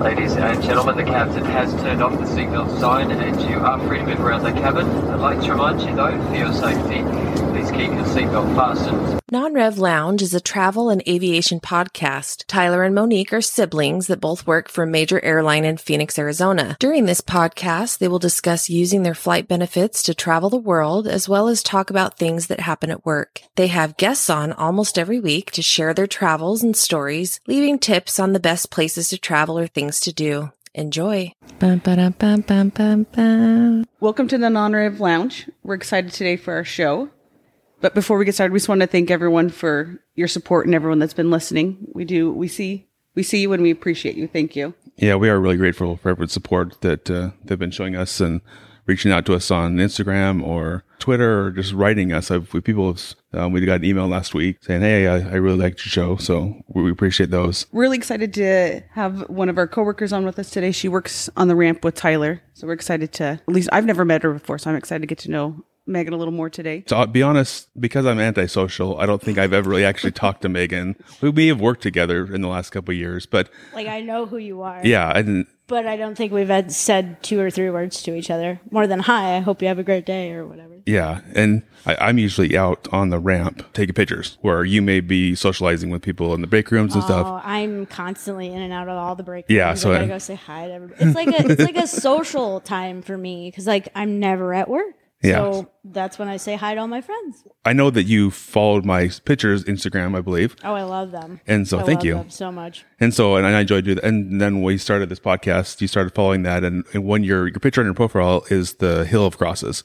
Ladies and gentlemen, the captain has turned off the seatbelt sign and you are free to move around the cabin. I'd like to remind you though, for your safety, please keep your seatbelt fastened. Non Rev Lounge is a travel and aviation podcast. Tyler and Monique are siblings that both work for a major airline in Phoenix, Arizona. During this podcast, they will discuss using their flight benefits to travel the world as well as talk about things that happen at work. They have guests on almost every week to share their travels and stories, leaving tips on the best places to travel or things to do. Enjoy. Bum, ba-dum, bum, bum, bum, bum. Welcome to the Non-Rev Lounge. We're excited today for our show. But before we get started, we just want to thank everyone for your support and everyone that's been listening. We do, we see, we see you and we appreciate you. Thank you. Yeah, we are really grateful for everyone's support that uh, they've been showing us and reaching out to us on Instagram or Twitter or just writing us. I've, we people, have, um, we got an email last week saying, "Hey, I, I really liked your show," so we, we appreciate those. Really excited to have one of our coworkers on with us today. She works on the ramp with Tyler. So we're excited to, at least I've never met her before. So I'm excited to get to know Megan a little more today. So I'll be honest, because I'm antisocial, I don't think I've ever really actually talked to Megan. We may have worked together in the last couple of years, but Like I know who you are. yeah, I didn't. But I don't think we've had said two or three words to each other more than hi. I hope you have a great day or whatever. Yeah, and I, I'm usually out on the ramp taking pictures, where you may be socializing with people in the break rooms and stuff. Oh, I'm constantly in and out of all the break rooms. Yeah, so I gotta I- go say hi to everybody. It's like a it's like a social time for me because like I'm never at work. Yeah. So that's when I say hi to all my friends. I know that you followed my pictures Instagram, I believe, Oh, I love them. and so I thank love you. them so much. And so, and I enjoyed doing that. And then when we started this podcast, you started following that. And, and when your, your picture on your profile is the Hill of Crosses.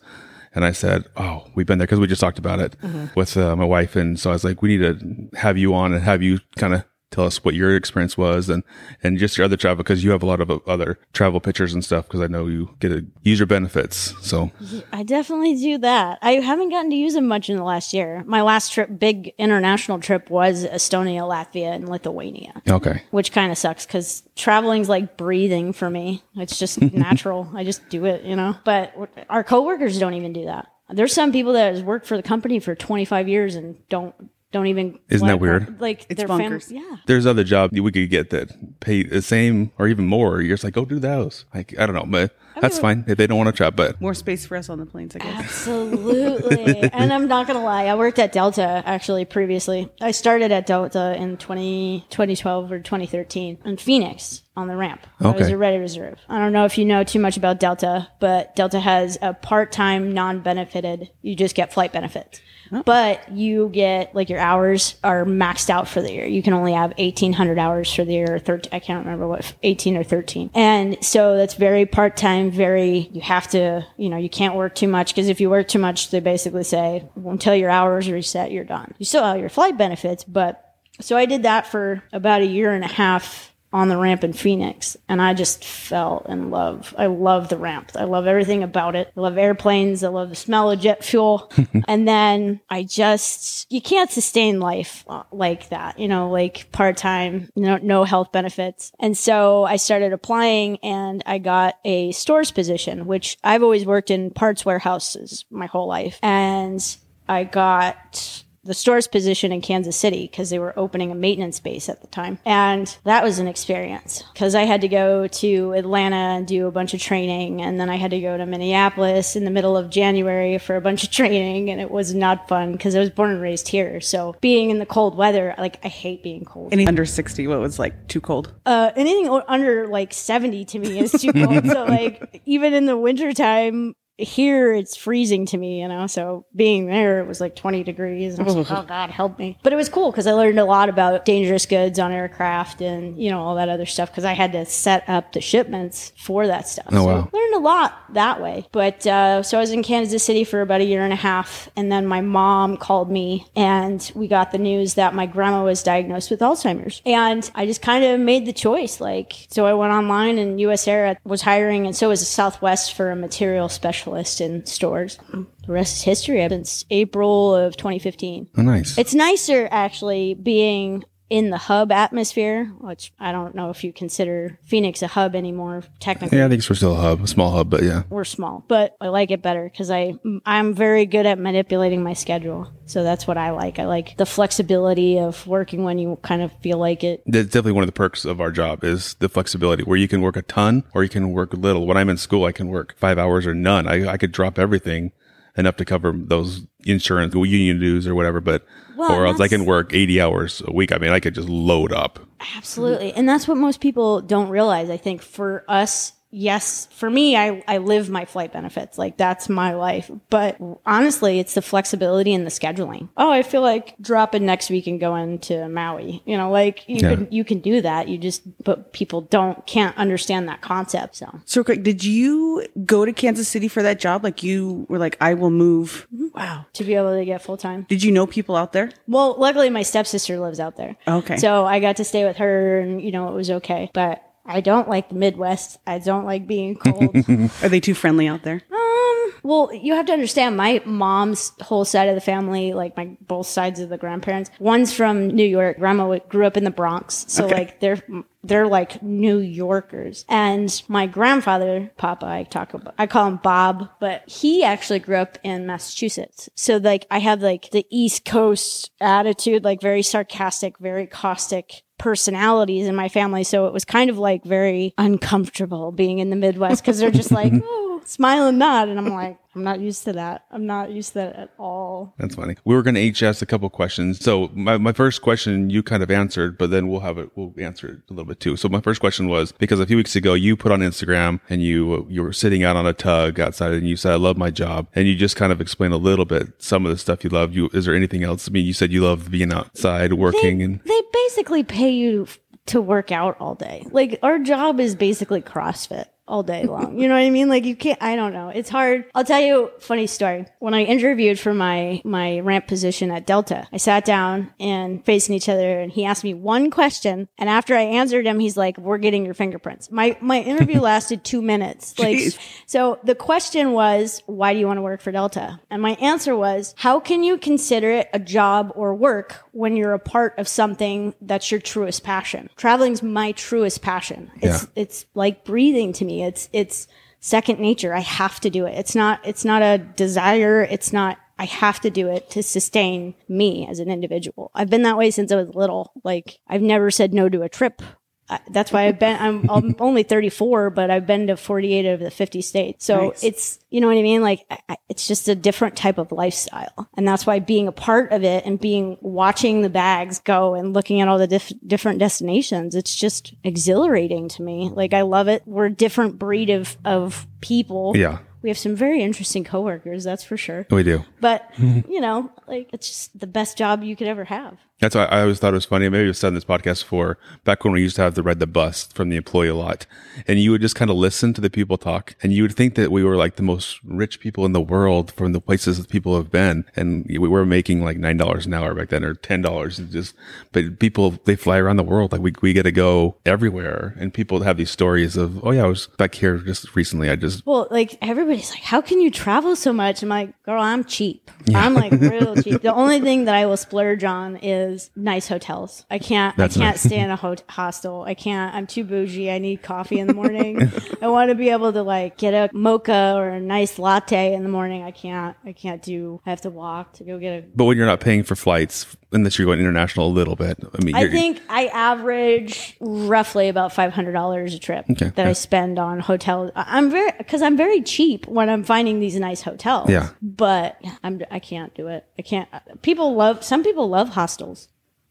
And I said, Oh, we've been there because we just talked about it with uh, my wife. And so I was like, we need to have you on and have you kind of tell us what your experience was and, and just your other travel because you have a lot of uh, other travel pictures and stuff because I know you get to use your benefits. So I definitely do that. I haven't gotten to use them much in the last year. My last trip, big international trip, was Estonia, Latvia, and Lithuania. okay. which kind of sucks because traveling's like breathing for me. It's just natural. I just do it, you know. But our coworkers don't even do that. There's some people that has worked for the company for 25 years and don't don't even. Isn't that let- weird? Like It's their family. bonkers. Yeah. There's other jobs we could get that pay the same or even more. You're just like, go do those. Like, I don't know, but that's fine if they don't want to try. But More space for us on the planes, I guess. Absolutely. and I'm not going to lie. I worked at Delta actually previously. I started at Delta in 20, 2012 or 2013 in Phoenix on the ramp. Okay. I was a ready reserve. I don't know if you know too much about Delta, but Delta has a part time, non benefited, you just get flight benefits. Oh. But you get like your hours are maxed out for the year. You can only have 1800 hours for the year or 13. I can't remember what 18 or 13. And so that's very part time, very, you have to, you know, you can't work too much because if you work too much, they basically say until your hours reset, you're done. You still have your flight benefits, but so I did that for about a year and a half on the ramp in Phoenix, and I just fell in love. I love the ramp. I love everything about it. I love airplanes. I love the smell of jet fuel. and then I just, you can't sustain life uh, like that, you know, like part time, no, no health benefits. And so I started applying and I got a stores position, which I've always worked in parts warehouses my whole life. And I got the store's position in Kansas City because they were opening a maintenance base at the time. And that was an experience because I had to go to Atlanta and do a bunch of training. And then I had to go to Minneapolis in the middle of January for a bunch of training. And it was not fun because I was born and raised here. So being in the cold weather, like I hate being cold. Any under 60, what was like too cold? Uh, anything under like 70 to me is too cold. so like even in the wintertime, here it's freezing to me, you know. So being there, it was like 20 degrees. And I was like, oh God, help me. But it was cool because I learned a lot about dangerous goods on aircraft and, you know, all that other stuff because I had to set up the shipments for that stuff. Oh, so wow. learned a lot that way. But uh, so I was in Kansas City for about a year and a half. And then my mom called me and we got the news that my grandma was diagnosed with Alzheimer's. And I just kind of made the choice. Like, so I went online and US Air was hiring, and so was Southwest for a material specialist in stores. The rest is history. Since April of 2015. oh, nice. It's nicer actually being in the hub atmosphere, which I don't know if you consider Phoenix a hub anymore. Technically, Yeah, I think we're still a hub, a small hub, but yeah. we're small, but I like it better because I I'm very good at manipulating my schedule. So that's what I like. I like the flexibility of working when you kind of feel like it. That's definitely one of the perks of our job is the flexibility where you can work a ton or you can work little. When I'm in school, I can work five hours or none. I, I could drop everything enough to cover those insurance, union dues or whatever, but, Well, or else I can work 80 hours a week. I mean, I could just load up. Absolutely. And that's what most people don't realize. I think for us, yes, for me, I, I live my flight benefits. Like that's my life. But honestly, it's the flexibility and the scheduling. Oh, I feel like dropping next week and going to Maui. You know, like you Yeah. can you can do that. You just but people don't can't understand that concept. So So quick, did you go to Kansas City for that job? Like you were like, I will move. Mm-hmm. Wow. to be able to get full time. Did you know people out there? Well, luckily my stepsister lives out there. Okay. So I got to stay with her and you know, it was okay. But I don't like the Midwest. I don't like being cold. Are they too friendly out there? Um, well, you have to understand my mom's whole side of the family, like my both sides of the grandparents. One's from New York. Grandma grew up in the Bronx, so like they're they're like New Yorkers. And my grandfather, Papa, I talk about, I call him Bob, but he actually grew up in Massachusetts. So like I have like the East Coast attitude, like very sarcastic, very caustic personalities in my family. So it was kind of like very uncomfortable being in the Midwest because they're just like, oh, smile and nod. And I'm like, I'm not used to that. I'm not used to that at all. That's funny. We were going to each ask a couple questions. So my, my first question you kind of answered, but then we'll have it, we'll answer it a little bit too. So my first question was because a few weeks ago you put on Instagram and you, you were sitting out on a tug outside and you said, I love my job. And you just kind of explained a little bit some of the stuff you love. You, is there anything else? I mean, you said you love being outside working They, and they basically pay you to work out all day. Like our job is basically CrossFit all day long. You know what I mean? Like you can't I don't know. It's hard. I'll tell you a funny story. When I interviewed for my my ramp position at Delta, I sat down and facing each other and he asked me one question and after I answered him he's like, "We're getting your fingerprints." My my interview lasted 2 minutes. Like Jeez. so the question was, why do you want to work for Delta? And my answer was, how can you consider it a job or work when you're a part of something that's your truest passion? Traveling's my truest passion. It's Yeah. it's like breathing to me. It's it's second nature. I have to do it. It's not it's not a desire. It's not I have to do it to sustain me as an individual. I've been that way since I was little. Like I've never said no to a trip. I- That's why I've been. I'm, I'm only 34, but I've been to 48 of the 50 states. So Nice. it's you know what I mean. Like I, I- it's just a different type of lifestyle, and that's why being a part of it and being watching the bags go and looking at all the diff- different destinations, it's just exhilarating to me. Like I love it. We're a different breed of of people. yeah, We have some very interesting coworkers, that's for sure. we do. But you know, like it's just the best job you could ever have. That's why I always thought it was funny. Maybe I've said in this podcast before, back when we used to have to ride the bus from the employee a lot. And you would just kind of listen to the people talk and you would think that we were like the most rich people in the world from the places that people have been. And we were making like $9 an hour back then or $10 and just, but people, they fly around the world. Like we, we get to go everywhere and people have these stories of, oh yeah, I was back here just recently. I just, Well, like everybody's like, "How can you travel so much?" I'm like, "Girl, I'm cheap. I'm like real cheap. The only thing that I will splurge on is nice hotels. I can't. That's I can't nice. stay in a ho- hostel. I can't. I'm too bougie. I need coffee in the morning. I want to be able to like get a mocha or a nice latte in the morning. I can't. I can't do. I have to walk to go get a but when you're not paying for flights, unless you're going international a little bit, I mean, I think I average roughly about five hundred dollars a trip Okay, that I spend on hotels. I- I'm very because I'm very cheap when I'm finding these nice hotels. Yeah. but I'm I can't do it. I can't. People love some people love hostels,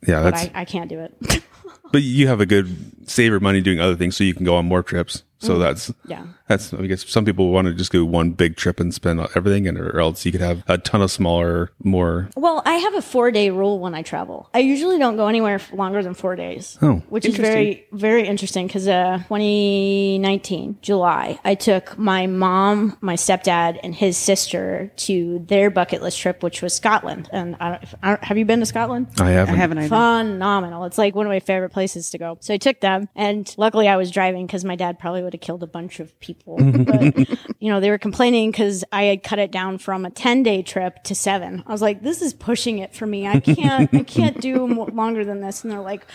yeah, but I, I can't do it. but you have a good save your money doing other things so you can go on more trips. So that's yeah. that's I guess some people want to just do one big trip and spend everything, and or else you could have a ton of smaller, more. Well, I have a four day rule when I travel. I usually don't go anywhere longer than four days. Oh, which is very, very interesting because uh, 2019, July, I took my mom, my stepdad, and his sister to their bucket list trip, which was Scotland. And I don't, I don't, have you been to Scotland? I I haven't. haven't either. Phenomenal. It's like one of my favorite places to go. So I took them, and luckily I was driving because my dad probably would would have killed a bunch of people. but, you know, they were complaining because I had cut it down from a 10 day trip to seven. I was like, this is pushing it for me. I can't, I can't do more, longer than this. And they're like,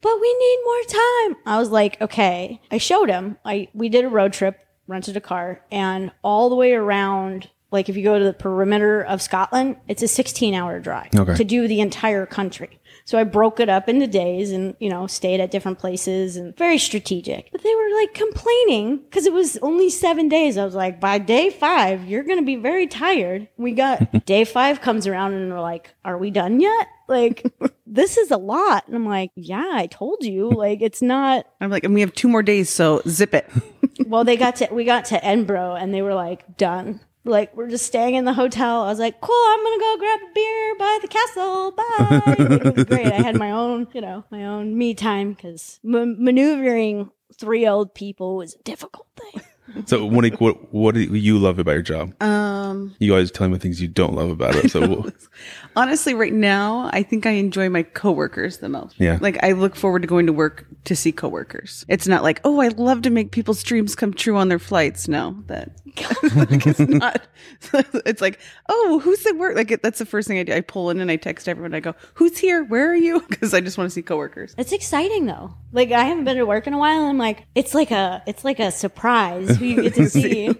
but we need more time. I was like, okay. I showed him. I we did a road trip, rented a car, and all the way around. Like if you go to the perimeter of Scotland, it's a 16 hour drive Okay. to do the entire country. So I broke it up into days and, you know, stayed at different places and very strategic. But they were like complaining because it was only seven days. I was like, by day five, you're going to be very tired. We got day five comes around and we're like, are we done yet? Like, this is a lot. And I'm like, yeah, I told you. Like, it's not. I'm like, and we have two more days, so zip it. Well, they got to, we got to Edinburgh and they were like, done. Like, we're just staying in the hotel. I was like, cool, I'm to go grab a beer by the castle. Bye. It was great. I had my own, you know, my own me time because m- maneuvering three old people was a difficult thing. So, Monique, what what do you love about your job? Um, You always tell me things you don't love about it. So, honestly, right now, I think I enjoy my coworkers the most. Yeah. Like I look forward to going to work to see coworkers. It's not like, oh, I love to make people's dreams come true on their flights. No, that like, it's not. it's like, oh, who's at work? Like it, that's the first thing I do. I pull in and I text everyone. I go, who's here? Where are you? Because I just want to see coworkers. It's exciting though. Like I haven't been to work in a while. And I'm like, it's like a, it's like a surprise who you get to see.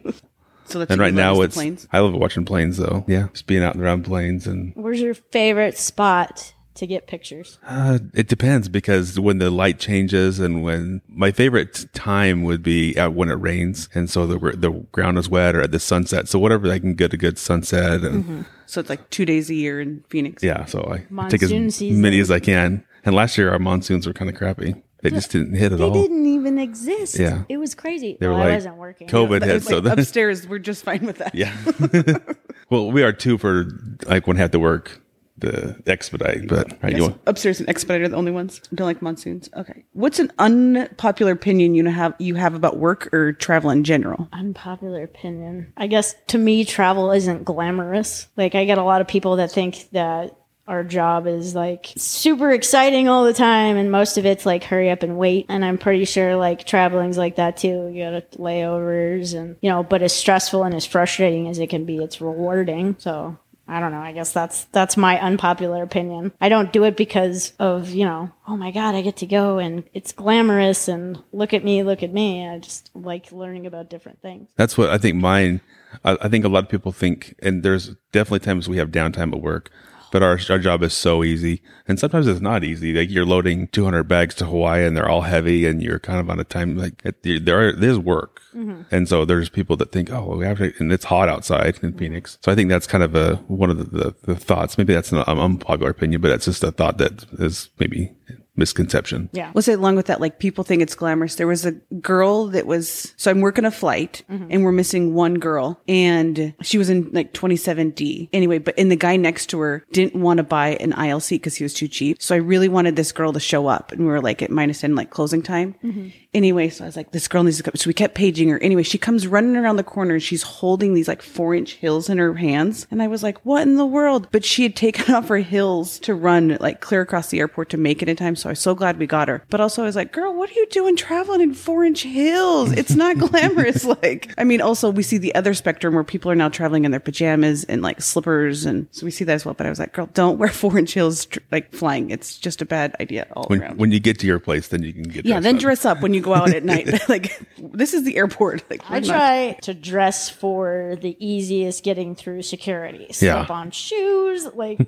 So that's and right now it's planes. I love watching planes though. Yeah, just being out and around planes and Where's your favorite spot to get pictures? Uh, it depends because when the light changes and when my favorite time would be uh, when it rains and so the the ground is wet or at the sunset. So whatever I can get a good sunset and So it's like two days a year in Phoenix. yeah, so I take as season. many as I can. And last year our monsoons were kind of crappy. They just didn't hit at They all. didn't even exist. Yeah. It was crazy. They were well, like I wasn't working. COVID hit, It's so like that upstairs, we're just fine with that. yeah. well, we are too for like when I have to work the expedite, but right, you Yes, want upstairs and expediter are the only ones. Don't like monsoons. Okay. What's an unpopular opinion you have you have about work or travel in general? Unpopular opinion. I guess to me, travel isn't glamorous. Like, I get a lot of people that think that our job is like super exciting all the time, and most of it's like hurry up and wait. And I'm pretty sure like traveling's like that too. You got layovers, and you know, but as stressful and as frustrating as it can be, it's rewarding. So I don't know. I guess that's that's my unpopular opinion. I don't do it because of you know, oh my god, I get to go and it's glamorous and look at me, look at me. I just like learning about different things. That's what I think mine. I, I think a lot of people think, and there's definitely times we have downtime at work, but our, our job is so easy. And sometimes it's not easy. Like you're loading 200 bags to Hawaii and they're all heavy and you're kind of on a time, like it, there are, there's work. Mm-hmm. And so there's people that think, oh, we have to, and it's hot outside in mm-hmm. Phoenix. So I think that's kind of a, one of the, the, the thoughts. Maybe that's an unpopular opinion, but that's just a thought that is maybe misconception. Yeah. We'll say along with that, like people think it's glamorous. There was a girl that was, so I'm working a flight mm-hmm. and we're missing one girl and she was in like 27D. Anyway, but, and the guy next to her didn't want to buy an aisle seat because he was too cheap. So I really wanted this girl to show up and we were like at minus 10, like closing time. Mm-hmm. Anyway, so I was like, this girl needs to come. So we kept paging her. Anyway, she comes running around the corner and she's holding these like four inch hills in her hands. And I was like, what in the world? But she had taken off her hills to run like clear across the airport to make it in time. So I was so glad we got her. But also I was like, girl, what are you doing traveling in four inch heels? It's not glamorous. like, I mean, also we see the other spectrum where people are now traveling in their pajamas and like slippers. And so we see that as well. But I was like, girl, don't wear four inch heels tr- like flying. It's just a bad idea all When, around. when you get to your place, then you can get yeah, then up. dress up when you go out at night. like this is the airport. Like I we're not- try to dress for the easiest getting through security. Yeah. Slip on shoes, like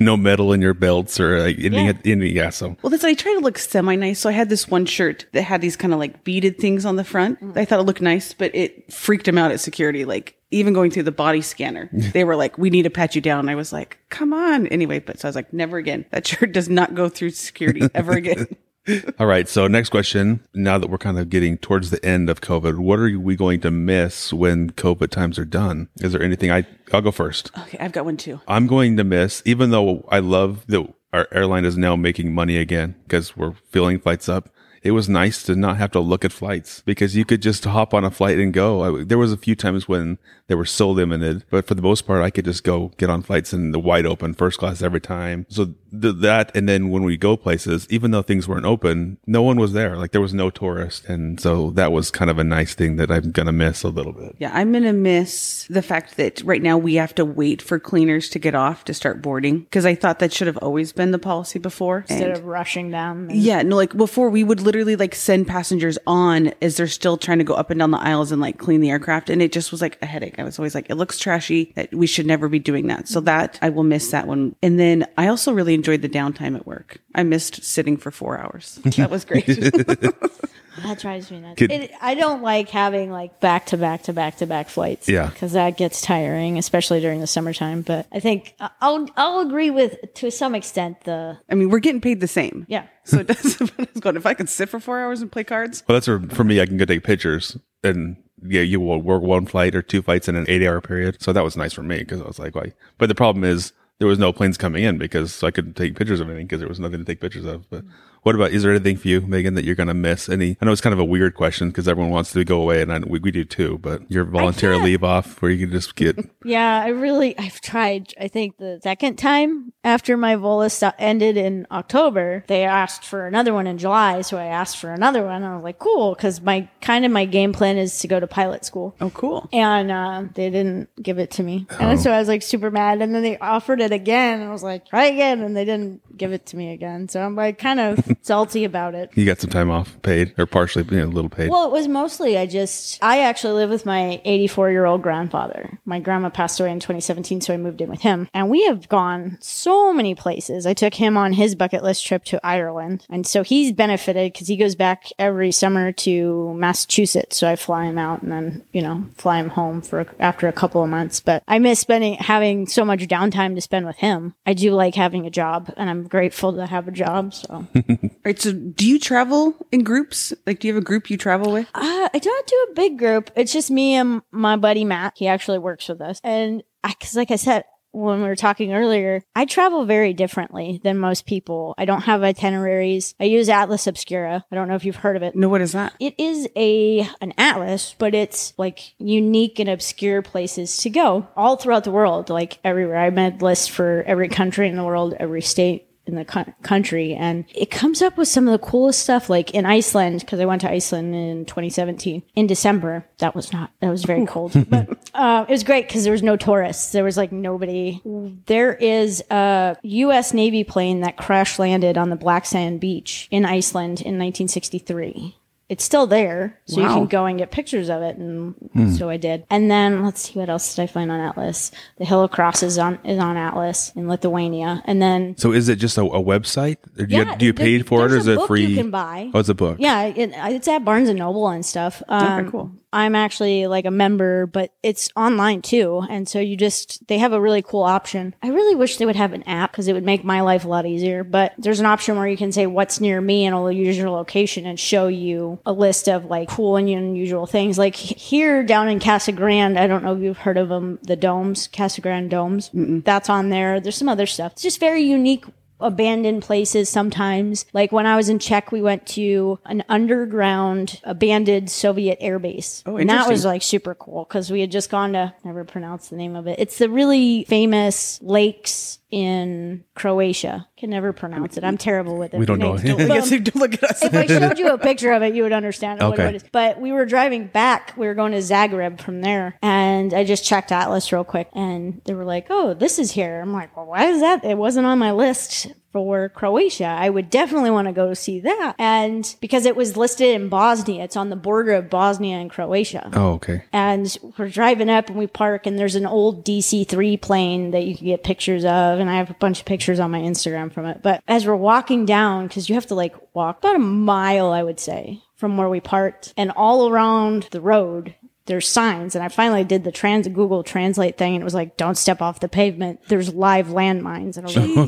no metal in your belts or like any, Yeah. any, yeah. So Well, that's I try to look semi nice. So I had this one shirt that had these kind of like beaded things on the front. Mm. I thought it looked nice, but it freaked them out at security. Like even going through the body scanner, they were like, "We need to pat you down." I was like, "Come on." Anyway, but so I was like, "Never again. That shirt does not go through security ever again." All right. So next question. Now that we're kind of getting towards the end of COVID, what are we going to miss when COVID times are done? Is there anything I, I'll go first. okay, I've got one too. I'm going to miss, even though I love that our airline is now making money again because we're filling flights up. It was nice to not have to look at flights because you could just hop on a flight and go. I, there was a few times when they were so limited, but for the most part, I could just go get on flights in the wide open first class every time. So th- that, and then when we go places, even though things weren't open, no one was there. Like there was no tourist. And so that was kind of a nice thing that I'm going to miss a little bit. Yeah, I'm going to miss the fact that right now we have to wait for cleaners to get off to start boarding because I thought that should have always been the policy before. Instead And- of rushing them. and- yeah, no, like before we would literally like send passengers on as they're still trying to go up and down the aisles and like clean the aircraft. And it just was like a headache. I was always like, it looks trashy. That we should never be doing that. So that I will miss that one. And then I also really enjoyed the downtime at work. I missed sitting for four hours. That was great. That drives me nuts. Could- It, I don't like having like back to back to back to back flights. Yeah. because that gets tiring, especially during the summertime. But I think I'll I'll agree with to some extent the I mean, we're getting paid the same. yeah. So it doesn't. It's going, if I can sit for four hours and play cards, Well, that's for, for me. I can go take pictures and yeah, you will work one flight or two flights in an eight hour period. So that was nice for me because I was like, why? But the problem is there was no planes coming in because I couldn't take pictures of anything because there was nothing to take pictures of. But what about, is there anything for you, Megan, that you're going to miss? Any, I know it's kind of a weird question because everyone wants to go away and I, we, we do too, but your voluntary leave off where you can just get, Yeah, I really I've tried. I think the second time after my Volus sto- ended in October, they asked for another one in July, so I asked for another one. I was like, cool, because my kind of my game plan is to go to pilot school. oh, cool. And uh, they didn't give it to me. And so I was like super mad. And then they offered it again. And I was like, try again. And they didn't give it to me again. So I'm like kind of salty about it. you got some time off paid or partially, you know, a little paid. Well, it was mostly I just I actually live with my 84 year old grandfather. My grandma passed away in 2017, so I moved in with him, and we have gone so many places. I took him on his bucket list trip to Ireland, and so he's benefited because he goes back every summer to Massachusetts. So I fly him out and then you know fly him home for after a couple of months. But I miss spending having so much downtime to spend with him. I do like having a job, and I'm grateful to have a job. So. All right. So do you travel in groups? Like, do you have a group you travel with? Uh, I don't do a big group. It's just me and my buddy Matt. He actually works with us. And because, like I said, when we were talking earlier, I travel very differently than most people. I don't have itineraries. I use Atlas Obscura. I don't know if you've heard of it. No, what is that? It is a an atlas, but it's like unique and obscure places to go all throughout the world, like everywhere. I made lists for every country in the world, every state in the co- country, and it comes up with some of the coolest stuff. Like in Iceland, because I went to Iceland in 2017 in December. That was not that was very cold, but uh, it was great because there was no tourists. There was like nobody. There is a U.S. Navy plane that crash landed on the Black Sand Beach in Iceland in 1963 it's still there, so you can go and get pictures of it, and so I did. And then let's see what else did I find on Atlas. The Hill of Crosses on is on Atlas in Lithuania, and then so is it just a, a website? Do, Yeah, you, do you there- pay for it or is a it book free? you can buy. Oh, it's a book. yeah, it, it's at Barnes and Noble and stuff. Um, Okay, cool. I'm actually like a member, but it's online too, and so you just they have a really cool option. I really wish they would have an app because it would make my life a lot easier. But there's an option where you can say what's near me, and it'll use your location and show you a list of like cool and unusual things. Like here down in Casa Grande, I don't know if you've heard of them, the domes, Casa Grande domes. That's on there. There's some other stuff. It's just very unique abandoned places sometimes. Like when I was in Czech, we went to an underground abandoned Soviet air base. Oh, and that was like super cool because we had just gone to, never pronounced the name of it. It's the really famous lakes in Croatia. Can never pronounce it. I'm terrible with it. We don't know. Don't- guess you don't look at us. if I showed you a picture of it, you would understand what Okay. it is. But we were driving back. We were going to Zagreb from there, and I just checked Atlas real quick, and they were like, "Oh, this is here." I'm like, "Well, why is that? It wasn't on my list." For Croatia, I would definitely want to go see that. And because it was listed in Bosnia, it's on the border of Bosnia and Croatia Oh, okay. and we're driving up and we park and there's an old DC3 plane that you can get pictures of and I have a bunch of pictures on my Instagram from it. But as we're walking down cuz you have to like walk about a mile I would say from where we parked and all around the road there's signs and I finally did the trans Google Translate thing and it was like don't step off the pavement. There's live landmines and I was like, "Oh,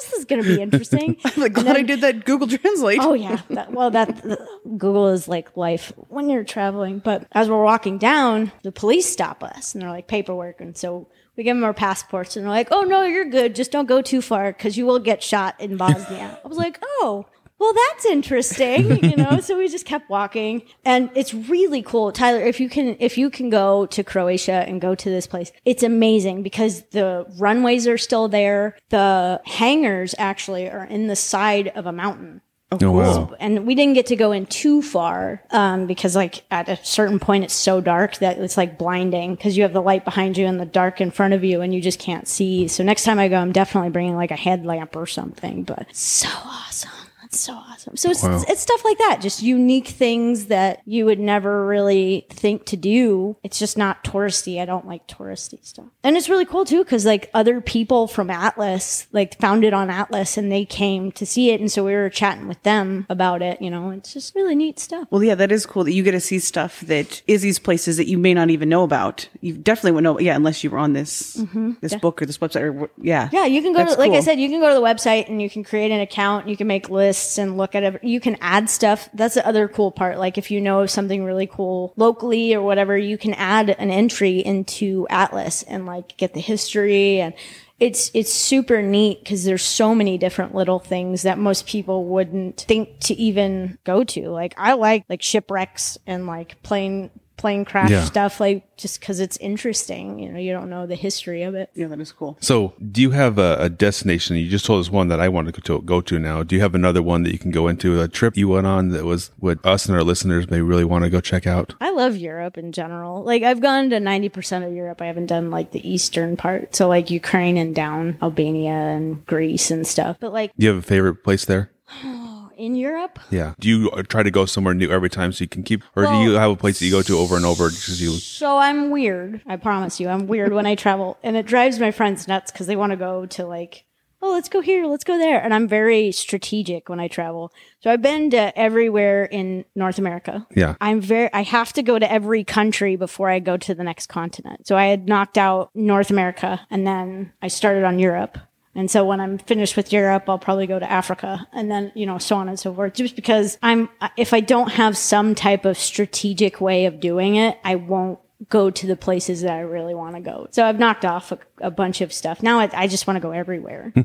this is going to be interesting." I'm like, glad I did that Google Translate. Oh yeah. That, well, that Google is like life when you're traveling. But as we're walking down, the police stop us and they're like paperwork, and so we give them our passports, and they're like, "Oh no, you're good. Just don't go too far because you will get shot in Bosnia." I was like, "Oh." Well, that's interesting, you know. so we just kept walking, and it's really cool, Tyler. If you can, if you can go to Croatia and go to this place, it's amazing because the runways are still there. The hangars actually are in the side of a mountain. Oh, wow. And we didn't get to go in too far um, because, like, at a certain point, it's so dark that it's like blinding because you have the light behind you and the dark in front of you, and you just can't see. So next time I go, I'm definitely bringing like a headlamp or something. But so awesome. That's so awesome. So it's, Wow. it's stuff like that, just unique things that you would never really think to do. It's just not touristy. I don't like touristy stuff. And it's really cool too, because like other people from Atlas, like found it on Atlas and they came to see it. And so we were chatting with them about it. You know, it's just really neat stuff. Well, yeah, that is cool that you get to see stuff that is these places that you may not even know about. You definitely wouldn't know, yeah, unless you were on this this book or this website or yeah. Mm-hmm. Yeah, you can go That's to, like I said, you can go to the website and you can create an account. You can make lists and look at it. You can add stuff. That's the other cool part. Like if you know of something really cool locally or whatever, you can add an entry into Atlas and like get the history and it's it's super neat because there's so many different little things that most people wouldn't think to even go to. Like I like like shipwrecks and like plane plane crash Yeah. stuff like just because it's interesting. You know, you don't know the history of it. Yeah, that is cool. So, do you have a, a destination? You just told us one that I want to go to, now. Do you have another one that you can go into? A trip you went on that was what us and our listeners may really want to go check out? I love Europe in general. Like I've gone to 90% of Europe. I haven't done like the eastern part. So like Ukraine and down Albania and Greece and stuff. But like Do you have a favorite place there? in Europe, Yeah. Do you uh, try to go somewhere new every time so you can keep, or do you have a place that you go to over and over because you? so I'm weird. I promise you, I'm weird when I travel and it drives my friends nuts because they want to go to like, oh, let's go here, let's go there. And I'm very strategic when I travel. So I've been to everywhere in North America. Yeah. I'm very I have to go to every country before I go to the next continent. So I had knocked out North America and then I started on Europe. And so when I'm finished with Europe, I'll probably go to Africa and then, you know, so on and so forth. Just because I'm if I don't have some type of strategic way of doing it, I won't go to the places that I really want to go. So I've knocked off a, a bunch of stuff. Now I, I just want to go everywhere.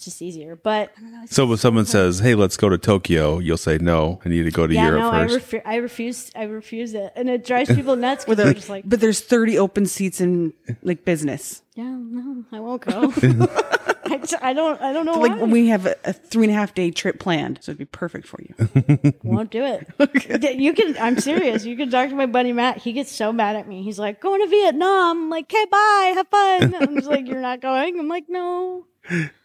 it's just easier. But I don't know, it's So when someone says, "Hey, let's go to Tokyo," you'll say, "No, I need to go to yeah, Europe no, first. I, refu- I refuse. I refuse it, and it drives people nuts because they're just like, But there's 30 open seats in like business. "Yeah, no, I won't go." I, I don't. I don't know Like why. we have a, a three and a half day trip planned, so it'd be perfect for you. won't do it. D- You can. I'm serious. You can talk to my buddy Matt. He gets so mad at me. He's like, "Going to Vietnam." I'm like, "Okay, bye. Have fun." I'm just like, "You're not going." I'm like, "No."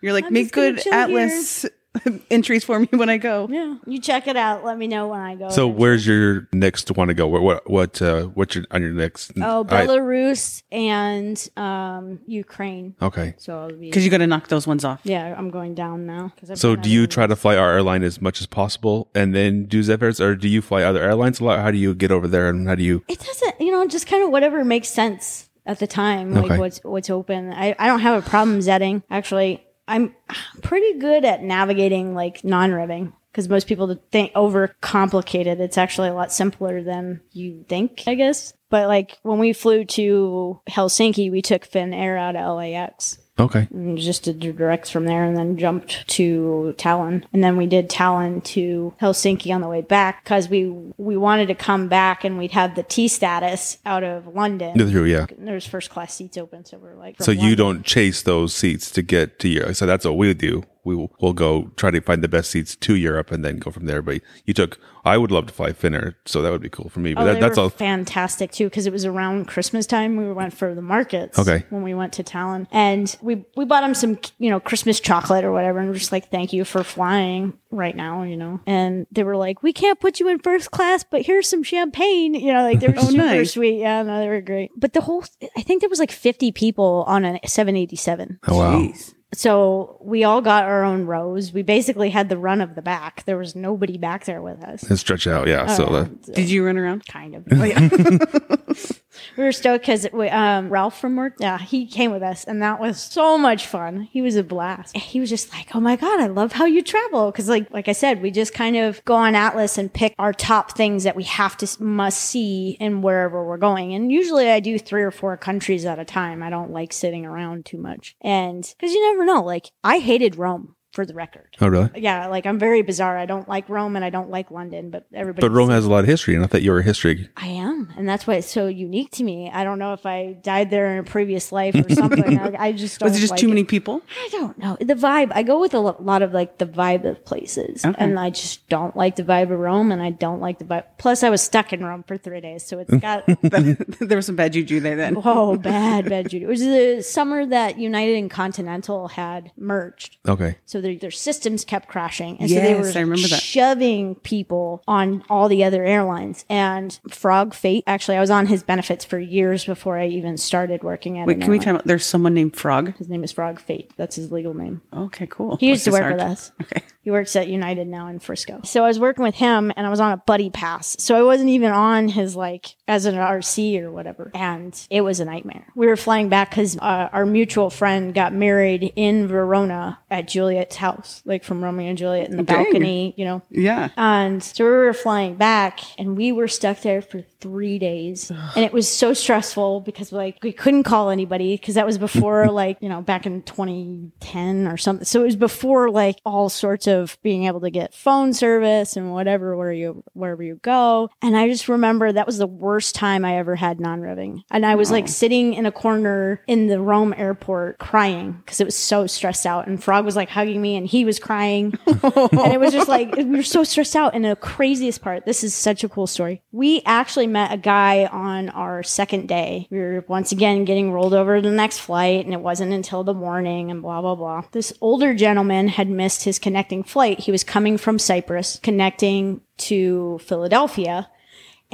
You're like, I'm make good Atlas entries for me when I go. Yeah, you check it out. Let me know when I go. So eventually. where's your next one to go? What what what uh, what's your on your next? Oh, I- Belarus and um, Ukraine. okay. So I'll be. Because you got to knock those ones off. Yeah, I'm going down now. So do you everywhere. try to fly our airline as much as possible and then do Zed fares, or do you fly other airlines a lot? How do you get over there, and how do you? it doesn't you know just kind of whatever makes sense at the time like Okay. what's what's open I, I don't have a problem zetting actually i'm pretty good at navigating like non-revving because most people think overcomplicated. It's actually a lot simpler than you think i guess. But like when we flew to helsinki we took finnair out of lax Okay. just did direct from there and then jumped to Tallinn. And then we did Tallinn to Helsinki on the way back because we we wanted to come back and we'd have the T status out of London. Through, yeah. There's first class seats open, so we're like. So from you London. don't chase those seats to get to Europe. So that's what we do. We will we'll go try to find the best seats to Europe and then go from there. But you took. I would love to fly Finnair, so that would be cool for me. But Oh, that, they that's were all. fantastic too because it was around Christmas time. We went for the markets. Okay. When we went to Tallinn, and we we bought them some you know Christmas chocolate or whatever, and we're just like, thank you for flying right now, you know. And they were like, we can't put you in first class, but here's some champagne, you know. Like they were Oh, super nice. sweet. Yeah, no, they were great. But the whole, I think there was like 50 people on a 787. Oh wow. Jeez. So we all got our own rows. We basically had the run of the back. There was nobody back there with us. And stretch out, yeah. so Uh, Did you run around? kind of. Oh, yeah. we were stoked because um, Ralph from work, yeah, he came with us, and that was so much fun. He was a blast. He was just like, "Oh my god, I love how you travel." Because, like, like I said, we just kind of go on Atlas and pick our top things that we have to must see in wherever we're going. And usually, I do three or four countries at a time. I don't like sitting around too much, and because you never know. Like, I hated Rome. For the record. Oh, really? Yeah, like I'm very bizarre. I don't like Rome and I don't like London, but everybody. But Rome has a lot of history, and I thought you were a history. I am, and that's why it's so unique to me. I don't know if I died there in a previous life or something. I, I just don't Was it just like too many people? I don't know the vibe. I go with a lot of like the vibe of places, and I just don't like the vibe of Rome, and I don't like the vibe. Plus, I was stuck in Rome for three days, so it's got there was some bad juju there then. oh bad, bad juju. It was the summer that United and Continental had merged, Okay. so their, their systems kept crashing, and so they were remember that. shoving people on all the other airlines. And Frog Fate, actually, I was on his benefits for years before I even started working at. Wait, an can we talk about there's someone named Frog? His name is Frog Fate. That's his legal name. Okay, cool. He used to work his with us. Okay. He works at United now in Frisco. So I was working with him and I was on a buddy pass. So I wasn't even on his like as an RC or whatever. And it was a nightmare. We were flying back because uh, our mutual friend got married in Verona at Juliet's house, like from Romeo and Juliet in the Dang. balcony, you know. Yeah. And so we were flying back and we were stuck there for three days. And it was so stressful because like we couldn't call anybody because that was before like, you know, back in 2010 or something. So it was before like all sorts of being able to get phone service and whatever where you wherever you go. And I just remember that was the worst time I ever had non-revving. And I was like sitting in a corner in the Rome airport crying because it was so stressed out. And Frog was like hugging me and he was crying and it was just like we were so stressed out. And the craziest part, this is such a cool story. We actually met a guy on our second day. We were once again getting rolled over to the next flight, and it wasn't until the morning, and blah blah blah. This older gentleman had missed his connecting flight. He was coming from Cyprus, connecting to Philadelphia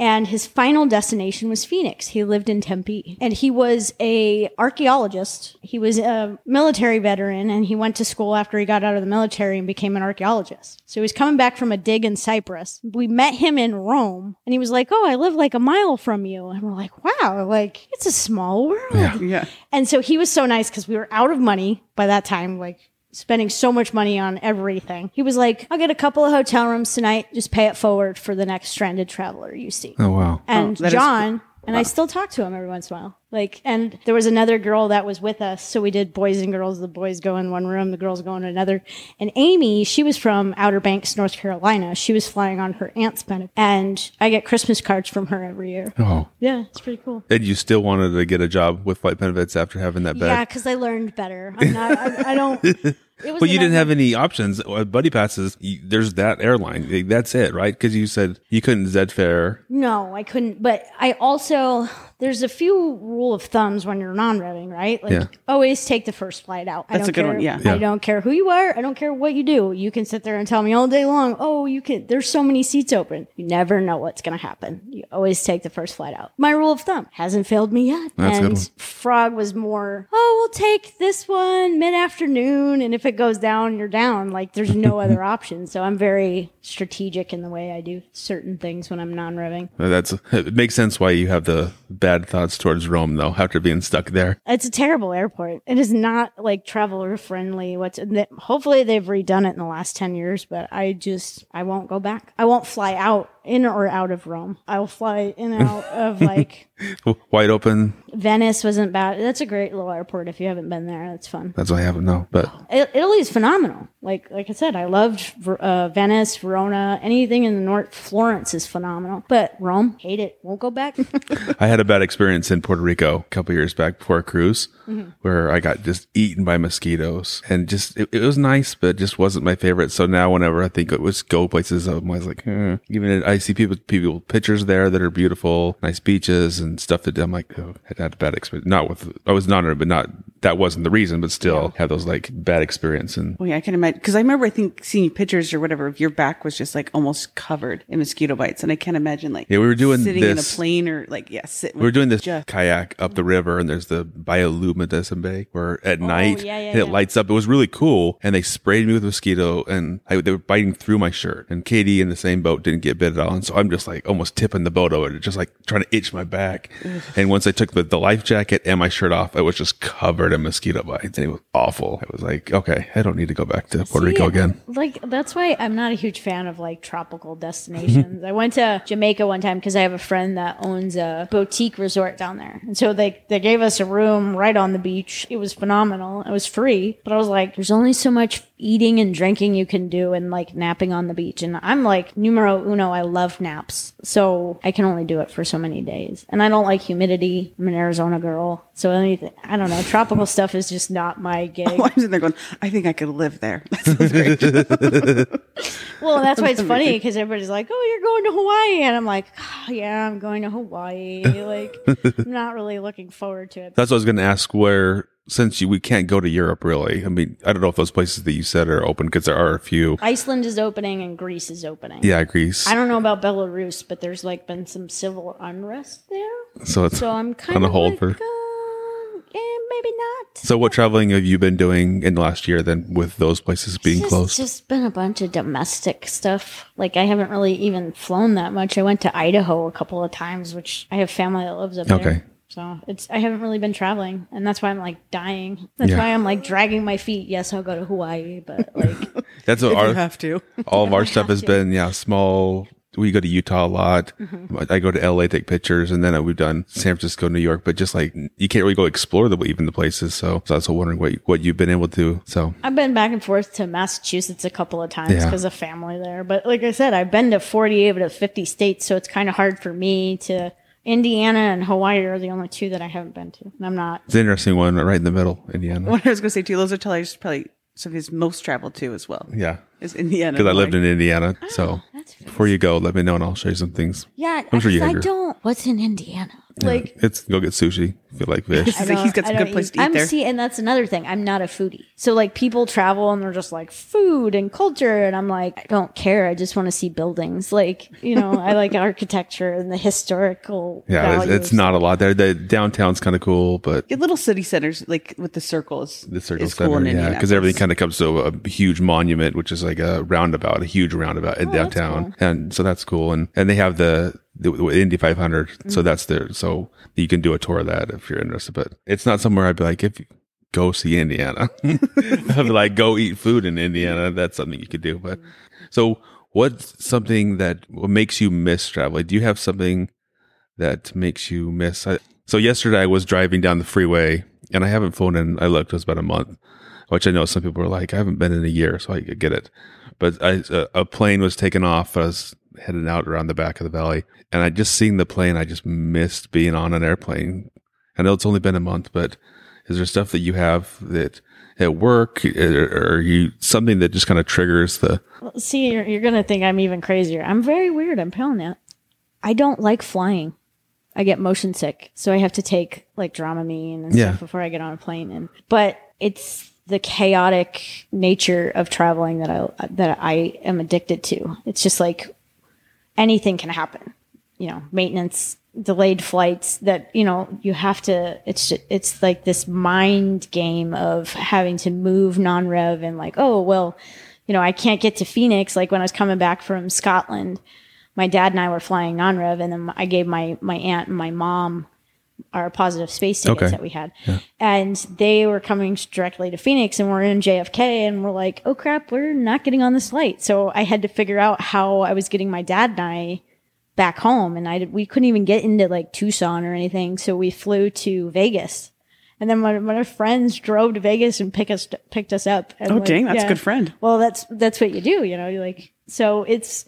and his final destination was Phoenix. He lived in Tempe, and he was a archaeologist. He was a military veteran, and he went to school after he got out of the military and became an archaeologist. So he was coming back from a dig in Cyprus. We met him in Rome, and he was like, "Oh, I live like a mile from you," and we're like, "Wow, like it's a small world." Yeah. And so he was so nice because we were out of money by that time, like spending so much money on everything. He was like, I'll get a couple of hotel rooms tonight, just pay it forward for the next stranded traveler you see. Oh wow. And oh, that is John, and I still talk to him every once in a while. Like, and there was another girl that was with us. So we did boys and girls. The boys go in one room, the girls go in another. And Amy, she was from Outer Banks, North Carolina. She was flying on her aunt's benefit. And I get Christmas cards from her every year. Oh. Yeah, it's pretty cool. And you still wanted to get a job with flight benefits after having that Yeah, because I learned better. I'm not, I, I don't. It was But you didn't have any options. Uh, Buddy passes. You, there's that airline. That's it, right? Because you said you couldn't Zed fare. No, I couldn't. But I also there's a few rule of thumbs when you're non-revving, right? Like Yeah. always take the first flight out. I That's don't a good care, one, yeah. Yeah. I don't care who you are. I don't care what you do. You can sit there and tell me all day long, "Oh, you can there's so many seats open." You never know what's going to happen. You always take the first flight out. My rule of thumb hasn't failed me yet. That's a good and one. Frog was more, "Oh, we'll take this one mid-afternoon and if it goes down, you're down." Like there's no other option. So I'm very strategic in the way I do certain things when I'm non-revving. That's it makes sense why you have the bad thoughts towards Rome though after being stuck there. It's a terrible airport. It is not like traveler friendly. What's hopefully they've redone it in the last ten years, but I just I won't go back. I won't fly out in or out of Rome. I will fly in and out of like Wide open. Venice. wasn't bad. That's a great little airport. If you haven't been there, that's fun. That's why I haven't know. But I- Italy's phenomenal. Like like I said, I loved uh, Venice, Verona, anything in the north. Florence is phenomenal, but Rome, hate it. Won't go back. I had a bad experience in Puerto Rico a couple years back before a cruise where I got just eaten by mosquitoes and just it, it was nice, but just wasn't my favorite. So now whenever I think it was go places, I'm always like, hmm. even it, I see people people pictures there that are beautiful, nice beaches and stuff that I'm like, oh, I had a bad experience. Not with I was non but not that wasn't the reason, but still had those like bad experience and Oh yeah, I can imagine because I remember I think seeing pictures or whatever of your back was just like almost covered in mosquito bites, and I can't imagine like Yeah, we were doing sitting in a this- plane or like yeah, sitting. We were doing this Just- kayak up the river, and there's the bioluminescent bay where at oh, night Oh, yeah, yeah, and it yeah. lights up. It was really cool, and they sprayed me with mosquito, and I, they were biting through my shirt. And Katie in the same boat didn't get bit at all, and so I'm just like almost tipping the boat over, just like trying to itch my back. and once I took the, the life jacket and my shirt off, I was just covered in mosquito bites, and it was awful. I was like, okay, I don't need to go back to Puerto Rico again. Like that's why I'm not a huge fan of like tropical destinations. I went to Jamaica one time because I have a friend that owns a boutique resort down there, and so they they gave us a room right on the beach. It was phenomenal. It was free, but I was like, there's only so much eating and drinking you can do and like napping on the beach. And I'm like numero uno. I love naps. So I can only do it for so many days. And I don't like humidity. I'm an Arizona girl. So anything, I don't know. Tropical stuff is just not my gig. I'm sitting there going, I think I could live there. That great. Well, that's why it's funny because everybody's like, "Oh, you're going to Hawaii," and I'm like, oh, "Yeah, I'm going to Hawaii." Like, I'm not really looking forward to it. That's what I was going to ask. Where since you, we can't go to Europe, really. I mean, I don't know if those places that you said are open because there are a few. Iceland is opening and Greece is opening. Yeah, Greece. I don't know about Belarus, but there's like been some civil unrest there, So it's so I'm kind on of hold like, for. uh, eh, maybe not. So what traveling have you been doing in the last year then with those places being It's just, closed? just been a bunch of domestic stuff. Like I haven't really even flown that much. I went to Idaho a couple of times, which I have family that lives up there. Okay. there. So it's I haven't really been traveling, and that's why I'm like dying. That's Yeah. why I'm like dragging my feet. Yes, I'll go to Hawaii, but like That's what you our have to. all of our stuff has to. been yeah small we go to utah a lot Mm-hmm. i go to la take pictures and then we've done san francisco new york but just like you can't really go explore the even the places so, so i was wondering what what you've been able to so I've been back and forth to Massachusetts a couple of times Yeah. because of family there. But like I said, I've been to 48 out of 50 states, so it's kind of hard for me to. Indiana and Hawaii are the only two that I haven't been to, and I'm not. it's an interesting one right in the middle indiana What I was going to say too, those are probably, probably some of his most traveled to as well. yeah Is Indiana. because i lived in indiana ah, so Oh, That's before you go let me know and i'll show you some things yeah. I'm sure you. I don't. What's in Indiana? Like it's go get sushi if you like fish He's like, he's got I some good place to eat I'm there. See, and that's another thing. I'm not a foodie. So like people travel and they're just like food and culture, and I'm like, I don't care. I just want to see buildings. Like you know, I like architecture and the historical. yeah it's, it's not a lot there the downtown's kind of cool but Your little city centers, like with the circles. the circle is cool center, in yeah, because everything kind of comes to a, huge monument, which is like a roundabout, a huge roundabout in Oh, that's downtown, and so that's cool. And and they have the the, the Indy 500, Mm-hmm. so that's there. So you can do a tour of that if you're interested. But it's not somewhere I'd be like, if you go see Indiana, I'd be like, go eat food in Indiana. That's something you could do. But so what's something that what makes you miss traveling? Do you have something that makes you miss? I, so yesterday I was driving down the freeway and I haven't flown in, I looked, it was about a month, which I know some people are like, I haven't been in a year, so I could get it. But I, a, a plane was taken off. I was heading out around the back of the valley and I just seen the plane. I just missed being on an airplane. I know it's only been a month, but is there stuff that you have that at work eh, or, or you something that just kind of triggers the, See, you're, you're gonna think I'm even crazier. I'm very weird. I'm telling you. I don't like flying. I get motion sick, so I have to take like Dramamine and Yeah. stuff before I get on a plane. And but it's the chaotic nature of traveling that I that I am addicted to. It's just like anything can happen. You know, maintenance, delayed flights. That you know you have to. It's it's like this mind game of having to move non-rev and like oh well, you know I can't get to Phoenix. Like when I was coming back from Scotland, my dad and I were flying non-rev, and then I gave my my aunt and my mom our positive space tickets Okay. that we had. And they were coming directly to Phoenix and we're in JFK and we're like, oh crap, we're not getting on this flight. So I had to figure out how I was getting my dad and I back home. And I did, we couldn't even get into like Tucson or anything. So we flew to Vegas. And then my, my friends drove to Vegas and pick us, picked us up. And Oh, like, dang, that's a good friend. Well, that's, that's what you do, you know, you like, so it's,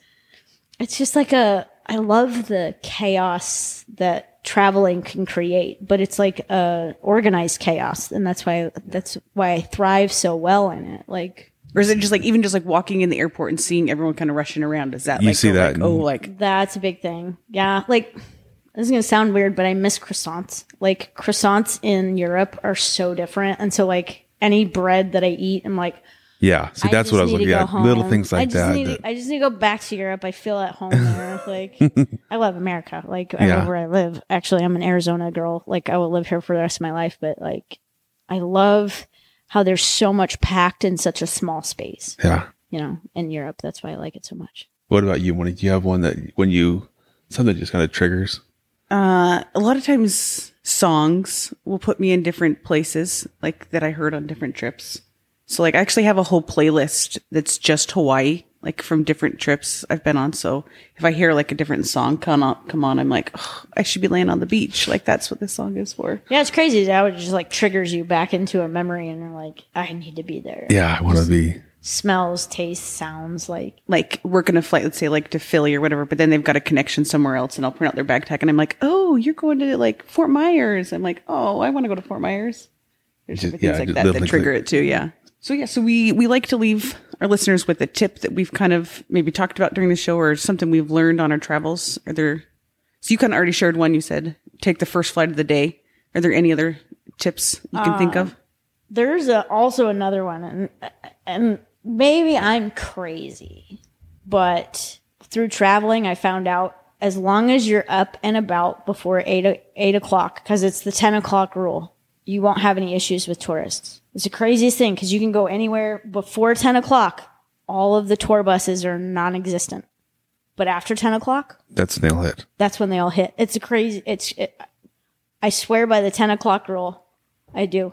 it's just like a I love the chaos that traveling can create, but it's like a organized chaos, and that's why that's why I thrive so well in it. Like Or is it just like even just like walking in the airport and seeing everyone kind of rushing around? Is that You like see oh, that Like, oh, like that's a big thing. Yeah, like this is gonna sound weird, but I miss croissants. Like croissants in Europe are so different, and so like any bread that I eat, I'm like. Yeah. See, I that's what I was looking at. go Little things like I just that. Need to, I just need to go back to Europe. I feel at home there. Like I love America. Like I Yeah. love where I live. Actually, I'm an Arizona girl. Like I will live here for the rest of my life. But like, I love how there's so much packed in such a small space. yeah. You know, in Europe. That's why I like it so much. What about you? When do you have one that when you something just kind of triggers? uh, a lot of times songs will put me in different places, like that I heard on different trips. So like I actually have a whole playlist that's just Hawaii, like from different trips I've been on. So if I hear like a different song come on, come on, I'm like, "Ugh, I should be laying on the beach. Like that's what this song is for. Yeah, it's crazy. That it just like triggers you back into a memory, and you're like, I need to be there. Yeah, I want to be. smells, tastes, sounds like like working a flight, let's say like to Philly or whatever, but then they've got a connection somewhere else and I'll print out their bag tag and I'm like, oh, you're going to like Fort Myers. I'm like, oh, I want to go to Fort Myers. There's Just- different yeah, things like that that trigger like- it too. Yeah. So yeah, so we we like to leave our listeners with a tip that we've kind of maybe talked about during the show or something we've learned on our travels. Are there? So you kind of already shared one. You said take the first flight of the day. Are there any other tips you can think uh, of? there's a, also another one and and maybe i'm crazy but through traveling i found out as long as you're up and about before 8, o- 8 o'clock because it's the 10 o'clock rule you won't have any issues with tourists it's the craziest thing because you can go anywhere before 10 o'clock all of the tour buses are non-existent but after 10 o'clock That's nail hit. that's when they all hit it's a crazy it's it, i swear by the 10 o'clock rule i do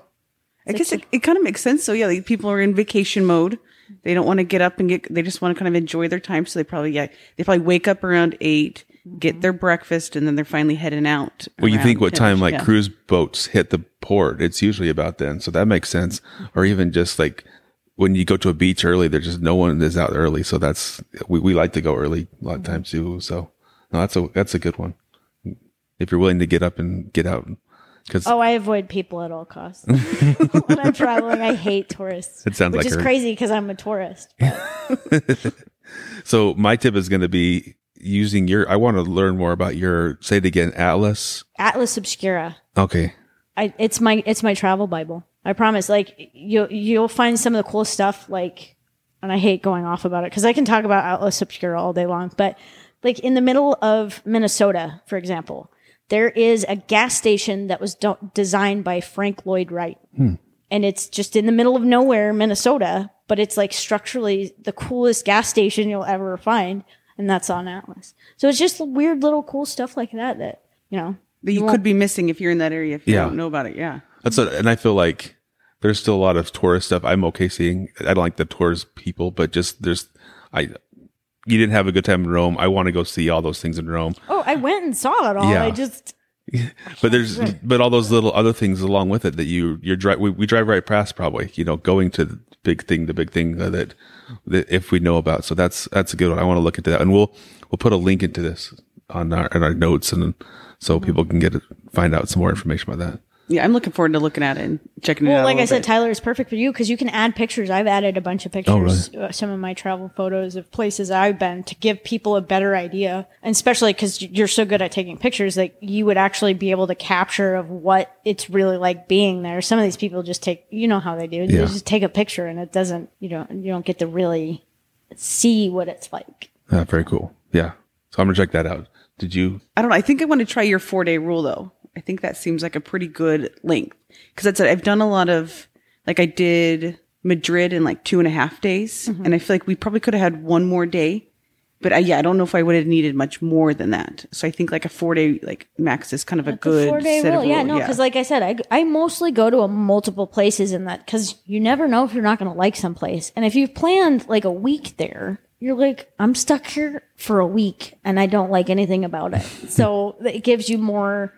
I guess it, it kind of makes sense. So yeah, like people are in vacation mode. They don't want to get up and get. They just want to kind of enjoy their time. So they probably yeah, they probably wake up around eight, get their mm-hmm. breakfast, and then they're finally heading out. Well, you think what time like Yeah. cruise boats hit the port? It's usually about then, so that makes sense. Or even just like when you go to a beach early, there's just no one is out early, so that's we, we like to go early a lot of times mm-hmm. too. So no, that's a that's a good one. If you're willing to get up and get out, because Oh, I avoid people at all costs. when I'm traveling, I hate tourists. It sounds which like is her. crazy because I'm a tourist. so my tip is going to be using your. I want to learn more about your. Say it again, Atlas. Atlas Obscura. Okay, I, it's my it's my travel bible. I promise. Like you you'll find some of the cool stuff. Like, and I hate going off about it because I can talk about Atlas Obscura all day long. But like in the middle of Minnesota, for example, there is a gas station that was do- designed by Frank Lloyd Wright, hmm. and it's just in the middle of nowhere, Minnesota. But it's like structurally the coolest gas station you'll ever find, and that's on Atlas. So it's just weird little cool stuff like that that you know. that you could be missing if you're in that area if you Yeah. don't know about it. Yeah. that's a, and I feel like there's still a lot of tourist stuff. I'm okay seeing. I don't like the tourist people, but just there's I. You didn't have a good time in Rome. I want to go see all those things in Rome. Oh, I went and saw it all. Yeah. I just But there's but all those little other things along with it that you you're drive we, we drive right past probably you know going to the big thing the big thing that that if we know about. So that's that's a good one. I want to look into that. And we'll we'll put a link into this on our in our notes and so mm-hmm. people can get find out some more information about that Yeah, I'm looking forward to looking at it and checking it out. well, a like I said, bit. Tyler is perfect for you because you can add pictures. I've added a bunch of pictures, uh, some of my travel photos of places I've been to give people a better idea, and especially because you're so good at taking pictures that you would actually be able to capture of what it's really like being there. Some of these people just take, you know how they do, they Yeah. just take a picture and it doesn't, you know, you don't get to really see what it's like. yeah, very cool yeah so I'm gonna check that out did you I don't know. I think I want to try your four day rule though. I think that seems like a pretty good length because that's it. I've done a lot of like I did Madrid in like two and a half days, Mm-hmm. and I feel like we probably could have had one more day. But I, yeah, I don't know if I would have needed much more than that. So I think like a four day like max is kind of a good four day set rule. of Yeah, no, because like I said, I, I mostly go to a multiple places in that because you never know if you're not going to like some place. And if you've planned like a week there, you're like, I'm stuck here for a week and I don't like anything about it. so it gives you more.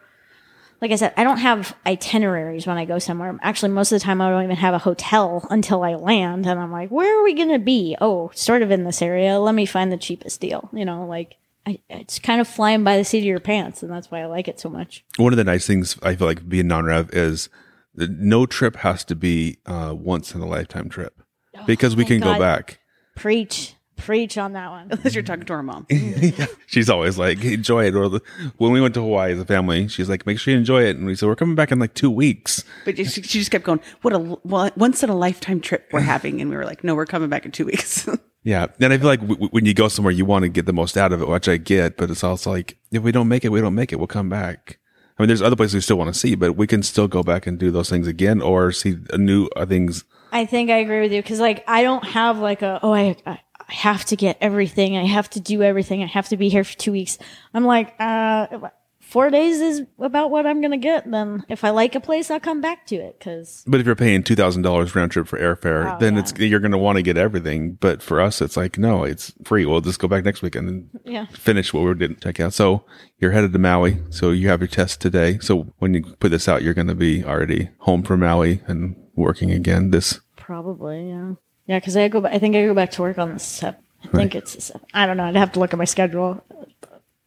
Like I said, I don't have itineraries when I go somewhere. Actually, most of the time, I don't even have a hotel until I land. And I'm like, where are we going to be? Oh, sort of in this area. Let me find the cheapest deal. You know, like I, it's kind of flying by the seat of your pants. And that's why I like it so much. one of the nice things I feel like being non-rev is that no trip has to be uh, once in a lifetime trip because we can Oh, God. go back. Preach, preach on that one. Unless you're talking to our mom. She's always like, enjoy it. Or the, when we went to Hawaii as a family, she's like, make sure you enjoy it. And we said, we're coming back in like two weeks. But she, she just kept going, what a well, once in a lifetime trip we're having. And we were like, no, we're coming back in two weeks. Yeah. And I feel like w- w- when you go somewhere, you want to get the most out of it, which I get, but it's also like, if we don't make it, we don't make it. We'll come back. I mean, there's other places we still want to see, but we can still go back and do those things again or see a new uh, things. I think I agree with you because, like, I don't have like a oh, I, I I have to get everything. I have to do everything. I have to be here for two weeks. I'm like, uh, four days is about what I'm gonna get. Then if I like a place, I'll come back to it because But if you're paying $2,000 round trip for airfare, Oh, then yeah. it's, you're going to want to get everything. But for us, it's like, no, it's free. We'll just go back next weekend and yeah. finish what we didn't check out. So you're headed to Maui. So you have your test today. So when you put this out, you're going to be already home from Maui and working again this Probably, yeah. Yeah, because I go. I think I go back to work on the seventh. I think it's the. I don't know. I'd have to look at my schedule.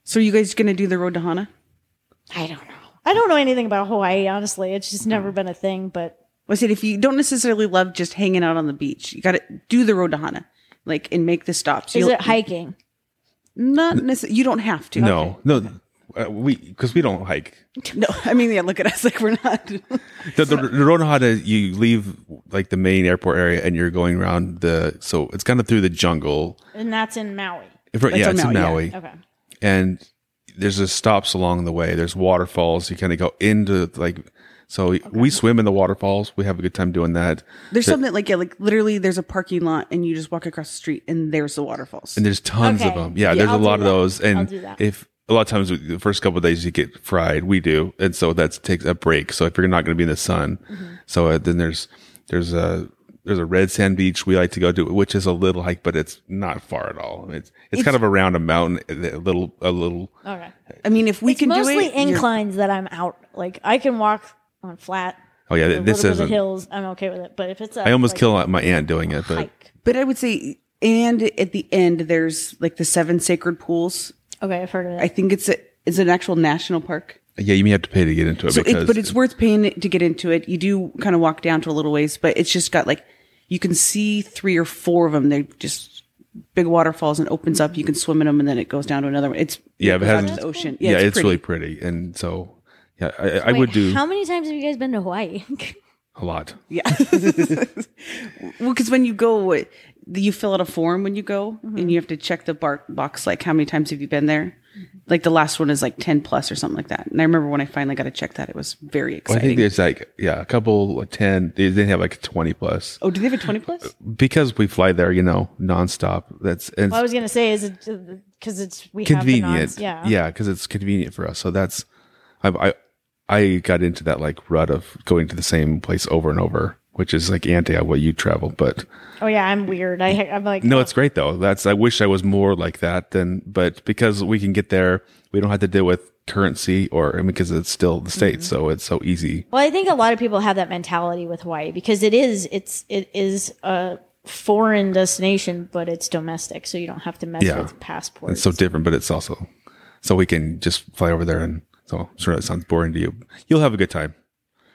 So you guys going to do the road to Hana? I don't know. I don't know anything about Hawaii. Honestly, it's just never been a thing. But I said if you don't necessarily love just hanging out on the beach, you got to do the road to Hana, like and make the stops. is You'll- it hiking? Not necessarily. You don't have to. No, no, uh, we because we don't hike. no. I mean, yeah. Look at us, like we're not. The, the, the road to Hana, you leave like the main airport area and you're going around the so it's kind of through the jungle. And that's in Maui. If- yeah, on it's in Maui, Maui, Okay. and there's just stops along the way. There's waterfalls. You kind of go into like so we swim in the waterfalls. We have a good time doing that. There's something like yeah, like literally, there's a parking lot, and you just walk across the street, and there's the waterfalls. And there's tons of them. Yeah, Yeah, there's I'll a do lot of that. those. I'll And do that. if a lot of times the first couple of days you get fried, we do, and so that takes a break. So if you're not going to be in the sun, Mm-hmm. so uh, then there's there's a there's a red sand beach we like to go to, which is a little hike, but it's not far at all. It's it's, kind of around a mountain, a little a little. Okay. I mean, if we It's can do mostly it, you're- inclines that I'm out. Like I can walk on flat. Oh yeah, this isn't. hills. I'm okay with it. But if it's a, I almost like, kill my aunt doing it, but hike. But I would say, and at the end, there's like the seven sacred pools. Okay, I've heard of it. I think it's a it's an actual national park. yeah, you may have to pay to get into it So, because it, but it's worth paying to get into it. You do kind of walk down to a little ways, but it's just got like you can see three or four of them. They're just big waterfalls and opens up. You can swim in them, and then it goes down to another one. It's Yeah, it but goes hasn't- the ocean. yeah, it's, pretty. really pretty, and so yeah, I, I Wait, would do How many times have you guys been to Hawaii? a lot. Yeah. well, because when you go, you fill out a form when you go, and mm-hmm. you have to check the bar- box like how many times have you been there. Mm-hmm. Like the last one is like ten plus or something like that. And I remember when I finally got to check that, it was very Well, I think there's like yeah, a couple like ten. They didn't have like twenty plus oh, do they have a twenty plus? Uh, because we fly there, you know, nonstop. That's and Well, I was gonna say, is it uh, because it's we convenient. Have the nons, yeah. yeah, because it's convenient for us. So that's I I I got into that like rut of going to the same place over and over, which is like anti what you travel. But Oh yeah, I'm weird. I I'm like no, it's great though. That's I wish I was more like that than, but because we can get there, we don't have to deal with currency or I mean, because it's still the states, Mm-hmm. so it's so easy. Well, I think a lot of people have that mentality with Hawaii because it is it's it is a foreign destination, but it's domestic, so you don't have to mess Yeah. with passports. It's so different, but it's also so we can just fly over there and so I'm sure that sounds boring to you. You'll have a good time,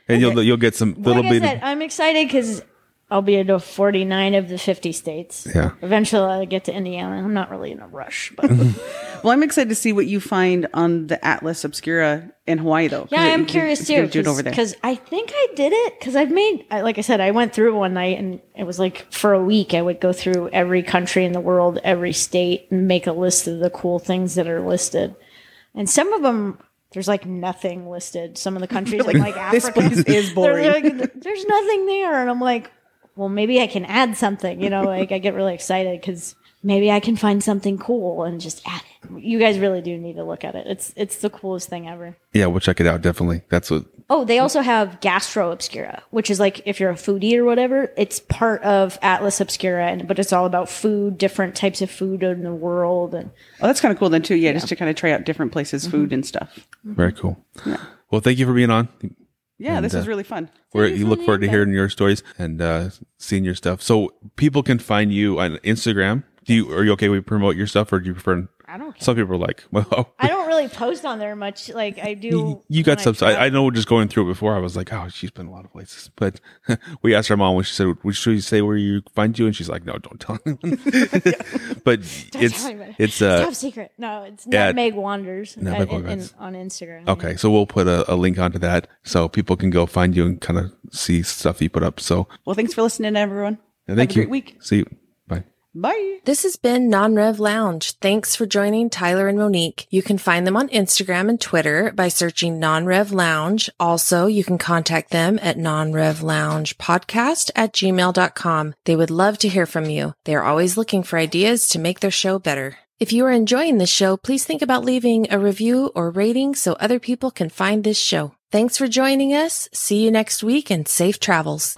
and you'll you'll get some little like I bit. said, I'm excited because I'll be into 49 of the 50 states. Yeah. Eventually, I'll get to Indiana. I'm not really in a rush, but Well, I'm excited to see what you find on the Atlas Obscura in Hawaii, though. yeah, I'm you- curious you're too. do it over there. Because I think I did it. Because I've made, I- like I said, I went through one night and it was like for a week. I would go through every country in the world, every state, and make a list of the cool things that are listed. And some of them, there's like nothing listed. Some of the countries, in like Africa. This place is boring. like, there's nothing there, and I'm like, well, maybe I can add something. You know, like I get really excited because maybe I can find something cool and just add it. You guys really do need to look at it. It's it's the coolest thing ever. yeah, we'll check it out definitely. That's what. Oh, they also have Gastro Obscura, which is like if you're a foodie or whatever, it's part of Atlas Obscura, and but it's all about food, different types of food in the world, and Oh, that's kind of cool then too. Yeah, just to kind of try out different places, Mm-hmm. food and stuff. Very cool. Yeah. Well, thank you for being on. Yeah, this uh, was really fun. Where you look forward to hearing your stories and uh, seeing your stuff. So people can find you on Instagram. Do you are you okay with promote your stuff, or do you prefer? I don't care. Some people are like, well, I don't really post on there much. Like I do. you, you got when some. I, I travel. know just going through it before, I was like, oh, she's been a lot of places. But we asked our mom when she said, "Would should we say where you find you?" And she's like, "No, don't tell anyone." but it's tell anybody. it's uh Top secret. No, it's yeah. Nutmeg Wanders uh, Nutmeg in- in- on Instagram. okay. So we'll put a, a link onto that so people can go find you and kind of see stuff you put up. So Well, thanks for listening, everyone. yeah, thank Have a you. great week. See you. Bye. This has been Non-Rev Lounge. Thanks for joining Tyler and Monique. You can find them on Instagram and Twitter by searching Non-Rev Lounge. Also, you can contact them at non-rev-lounge-podcast at gmail.com. They would love to hear from you. They are always looking for ideas to make their show better. If you are enjoying this show, please think about leaving a review or rating so other people can find this show. Thanks for joining us. See you next week and safe travels.